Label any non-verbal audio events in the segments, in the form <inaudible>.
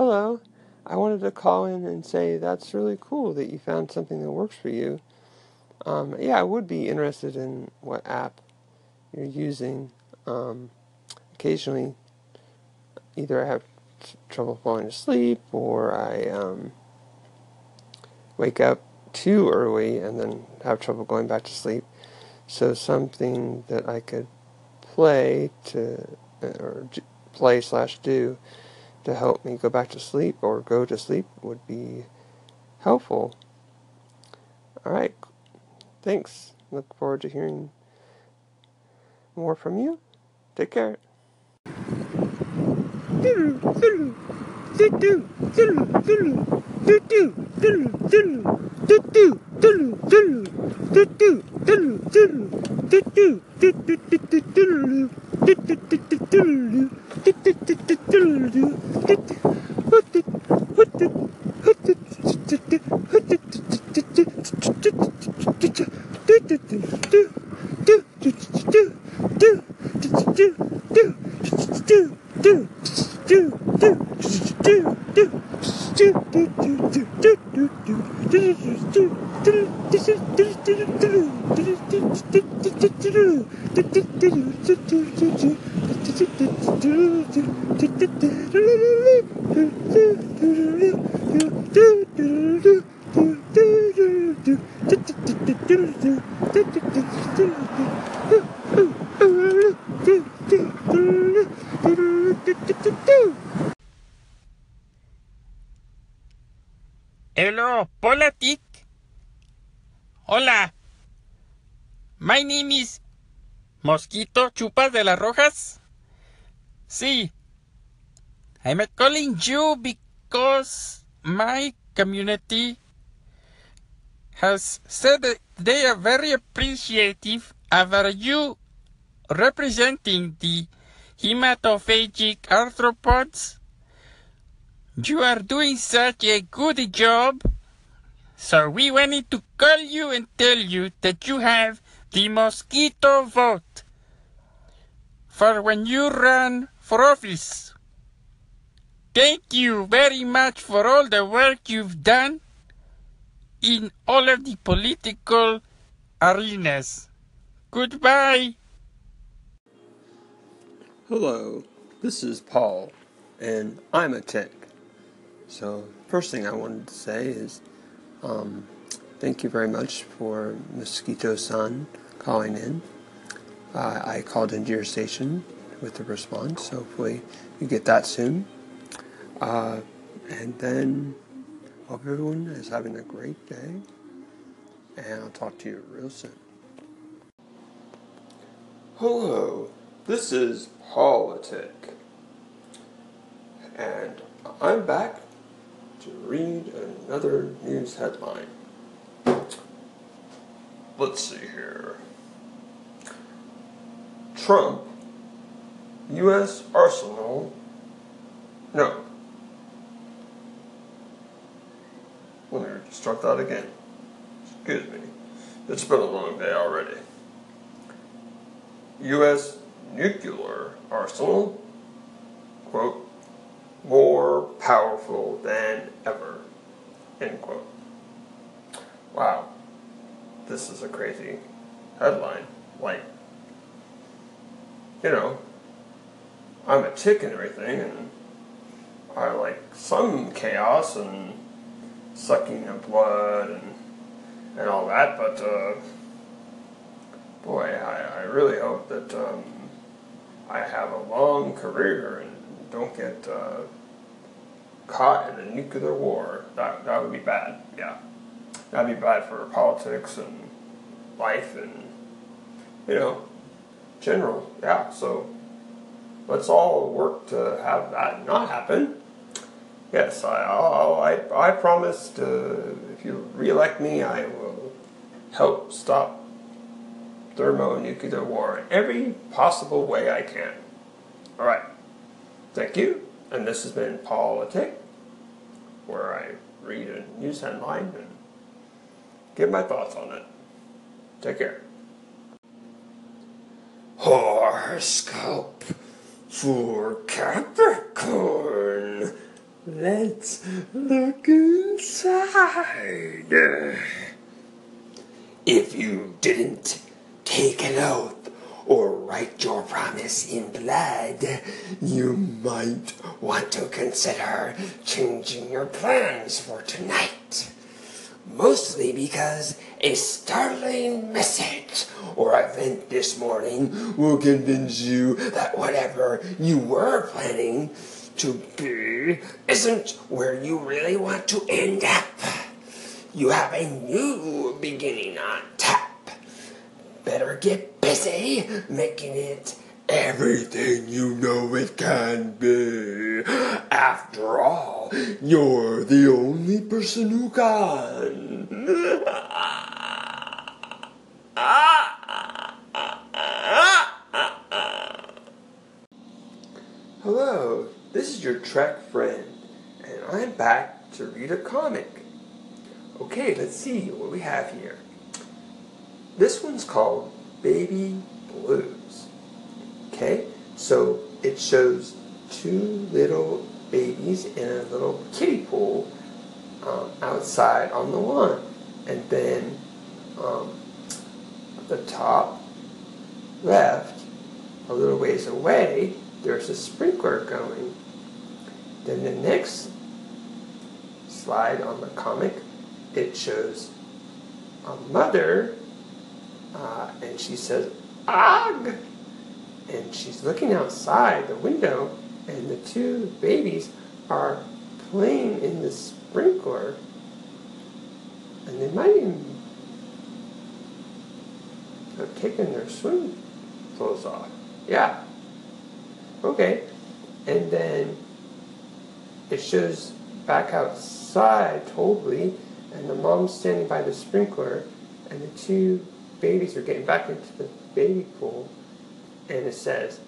Hello. I wanted to call in and say that's really cool that you found something that works for you. Um, yeah, I would be interested in what app you're using. Um, occasionally, either I have t- trouble falling asleep or I um, wake up too early and then have trouble going back to sleep. So something that I could play to or play slash do to help me go back to sleep or go to sleep would be helpful. All right. Thanks. Look forward to hearing more from you. Take care. <laughs> Hut it, hut it, hut it. Hello, Politic. Hola. My name is Mosquito Chupas de las Rojas. Sí. I'm calling you because my community has said that they are very appreciative of you representing the hematophagic arthropods. You are doing such a good job. So we wanted to call you and tell you that you have the mosquito vote for when you run for office. Thank you very much for all the work you've done in all of the political arenas. Goodbye. Hello, this is Paul, and I'm a tech. So, first thing I wanted to say is um, thank you very much for Mosquito Sun calling in. Uh, I called into your station with the response, so hopefully you get that soon. Uh, and then, hope everyone is having a great day, and I'll talk to you real soon. Hello, this is Politic, and I'm back to read another news headline. Let's see here. Trump, U.S. arsenal. No. Let me start that again. Excuse me. It's been a long day already. U.S. nuclear arsenal, quote, more powerful than ever, end quote. Wow, this is a crazy headline. Like, you know, I'm a tick and everything, and I like some chaos and sucking of blood and and all that, but uh, boy, I, I really hope that um, I have a long career and don't get uh, caught in a nuclear war. That that would be bad. Yeah, that'd be bad for politics and life and you know, general. Yeah. So let's all work to have that not happen. Yes, I I I, I promise to if you reelect me, I will help stop thermonuclear war every possible way I can. All right. Thank you. And this has been Politic, where I read a news headline and give my thoughts on it. Take care. Horoscope for Capricorn. Let Let's look inside. If you didn't take an oath or write your promise in blood, you might want to consider changing your plans for tonight. Mostly because a startling message or event this morning will convince you that whatever you were planning to be isn't where you really want to end up. You have a new beginning on tap. Better get busy making it everything you know it can be. After all, you're the only person who can. Hello, this is your Trek friend, and I'm back to read a comic. Okay, let's see what we have here. This one's called Baby Blues. Okay, so it shows two little babies in a little kiddie pool um, outside on the lawn. And then um, the top left, a little ways away, there's a sprinkler going. Then the next slide on the comic, it shows a mother, uh, and she says, Ugh! And she's looking outside the window, and the two babies are playing in the sprinkler. And they might even have taken their swim clothes off. Yeah. Okay. And then it shows back outside totally, and the mom's standing by the sprinkler, and the two babies are getting back into the baby pool, and it says,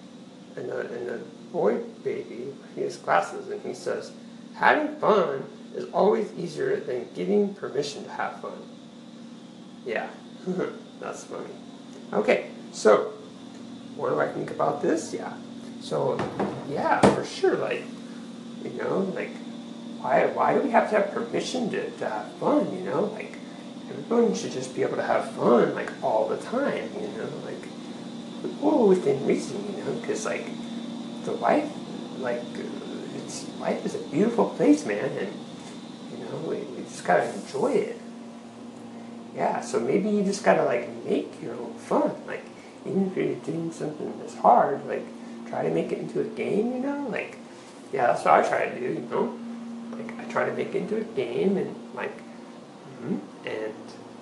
and the, and boy baby, he has glasses, and he says, having fun is always easier than getting permission to have fun. Yeah, <laughs> that's funny. Okay, so what do I think about this? Yeah. So, yeah, for sure. Like, you know, like, why why do we have to have permission to, to have fun? You know, like, everyone should just be able to have fun, like, all the time. You know, like, all within reason. You know, because like, the life, like, it's life is a beautiful place, man, and you know, we, we just gotta enjoy it. Yeah, so maybe you just gotta like make your own fun. Like, even if you're doing something that's hard, like try to make it into a game, you know? Like, yeah, that's what I try to do, you know? Like, I try to make it into a game and, like, mm-hmm, and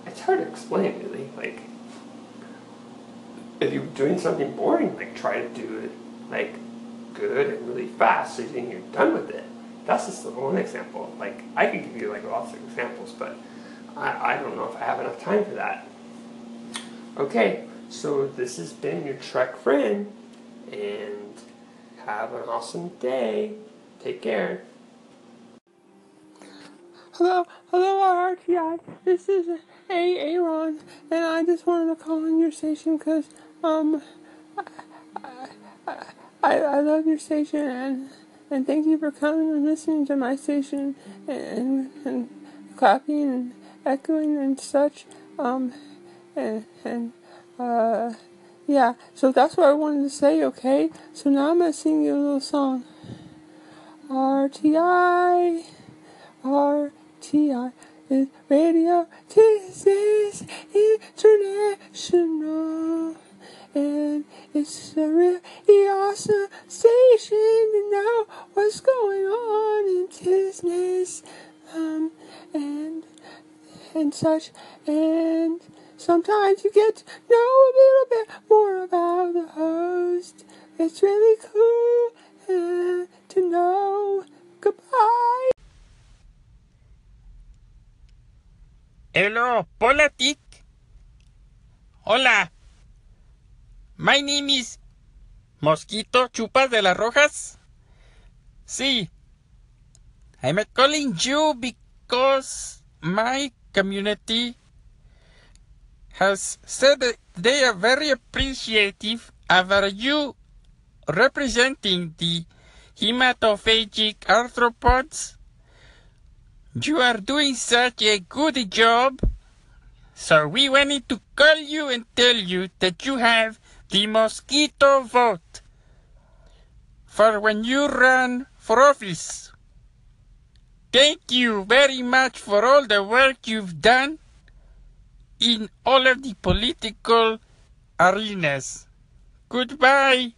it's hard to explain, really. Like, if you're doing something boring, like, try to do it, like, good and really fast so then you're done with it. That's just one example. Like, I could give you, like, lots of examples, but I, I don't know if I have enough time for that. Okay, so this has been your Trek friend, and have an awesome day. Take care. Hello, hello, RTI. This is A. Aaron, and I just wanted to call in your station because, um, I, I, I love your station, and, and thank you for coming and listening to my station, and, and clapping and echoing and such, um, and, and, uh, yeah, so that's what I wanted to say, okay? So now I'm gonna sing you a little song. RTI, RTI is Radio is International. And it's a really awesome station to know what's going on in business, um, and, and such, and Sometimes you get to know a little bit more about the host. It's really cool uh, to know. Goodbye. Hello, Politic. Hola. My name is Mosquito Chupas de las Rojas. Sí. I'm calling you because my community has said that they are very appreciative of you representing the hematophagic arthropods You are doing such a good job. So we wanted to call you and tell you that you have the mosquito vote for when you run for office. Thank you very much for all the work you've done in all of the political arenas. Goodbye.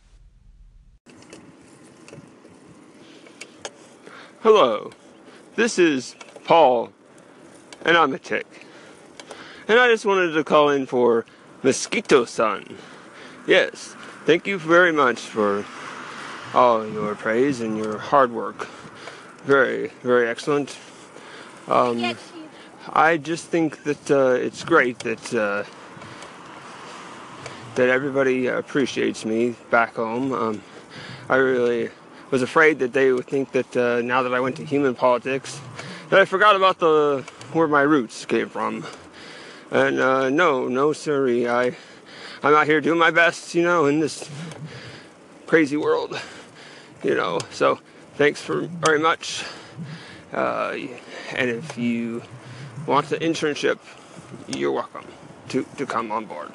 Hello, this is Paul, and I'm a tick. And I just wanted to call in for Mosquito Sun. Yes, thank you very much for all your praise and your hard work. Very, very excellent. Um, I just think that uh, it's great that uh, that everybody appreciates me back home. Um, I really was afraid that they would think that uh, now that I went to human politics, that I forgot about the where my roots came from. And uh, no, no, sirree. I I'm out here doing my best, you know, in this crazy world, you know. So thanks for very much. Uh, and if you want the internship, you're welcome to, to come on board.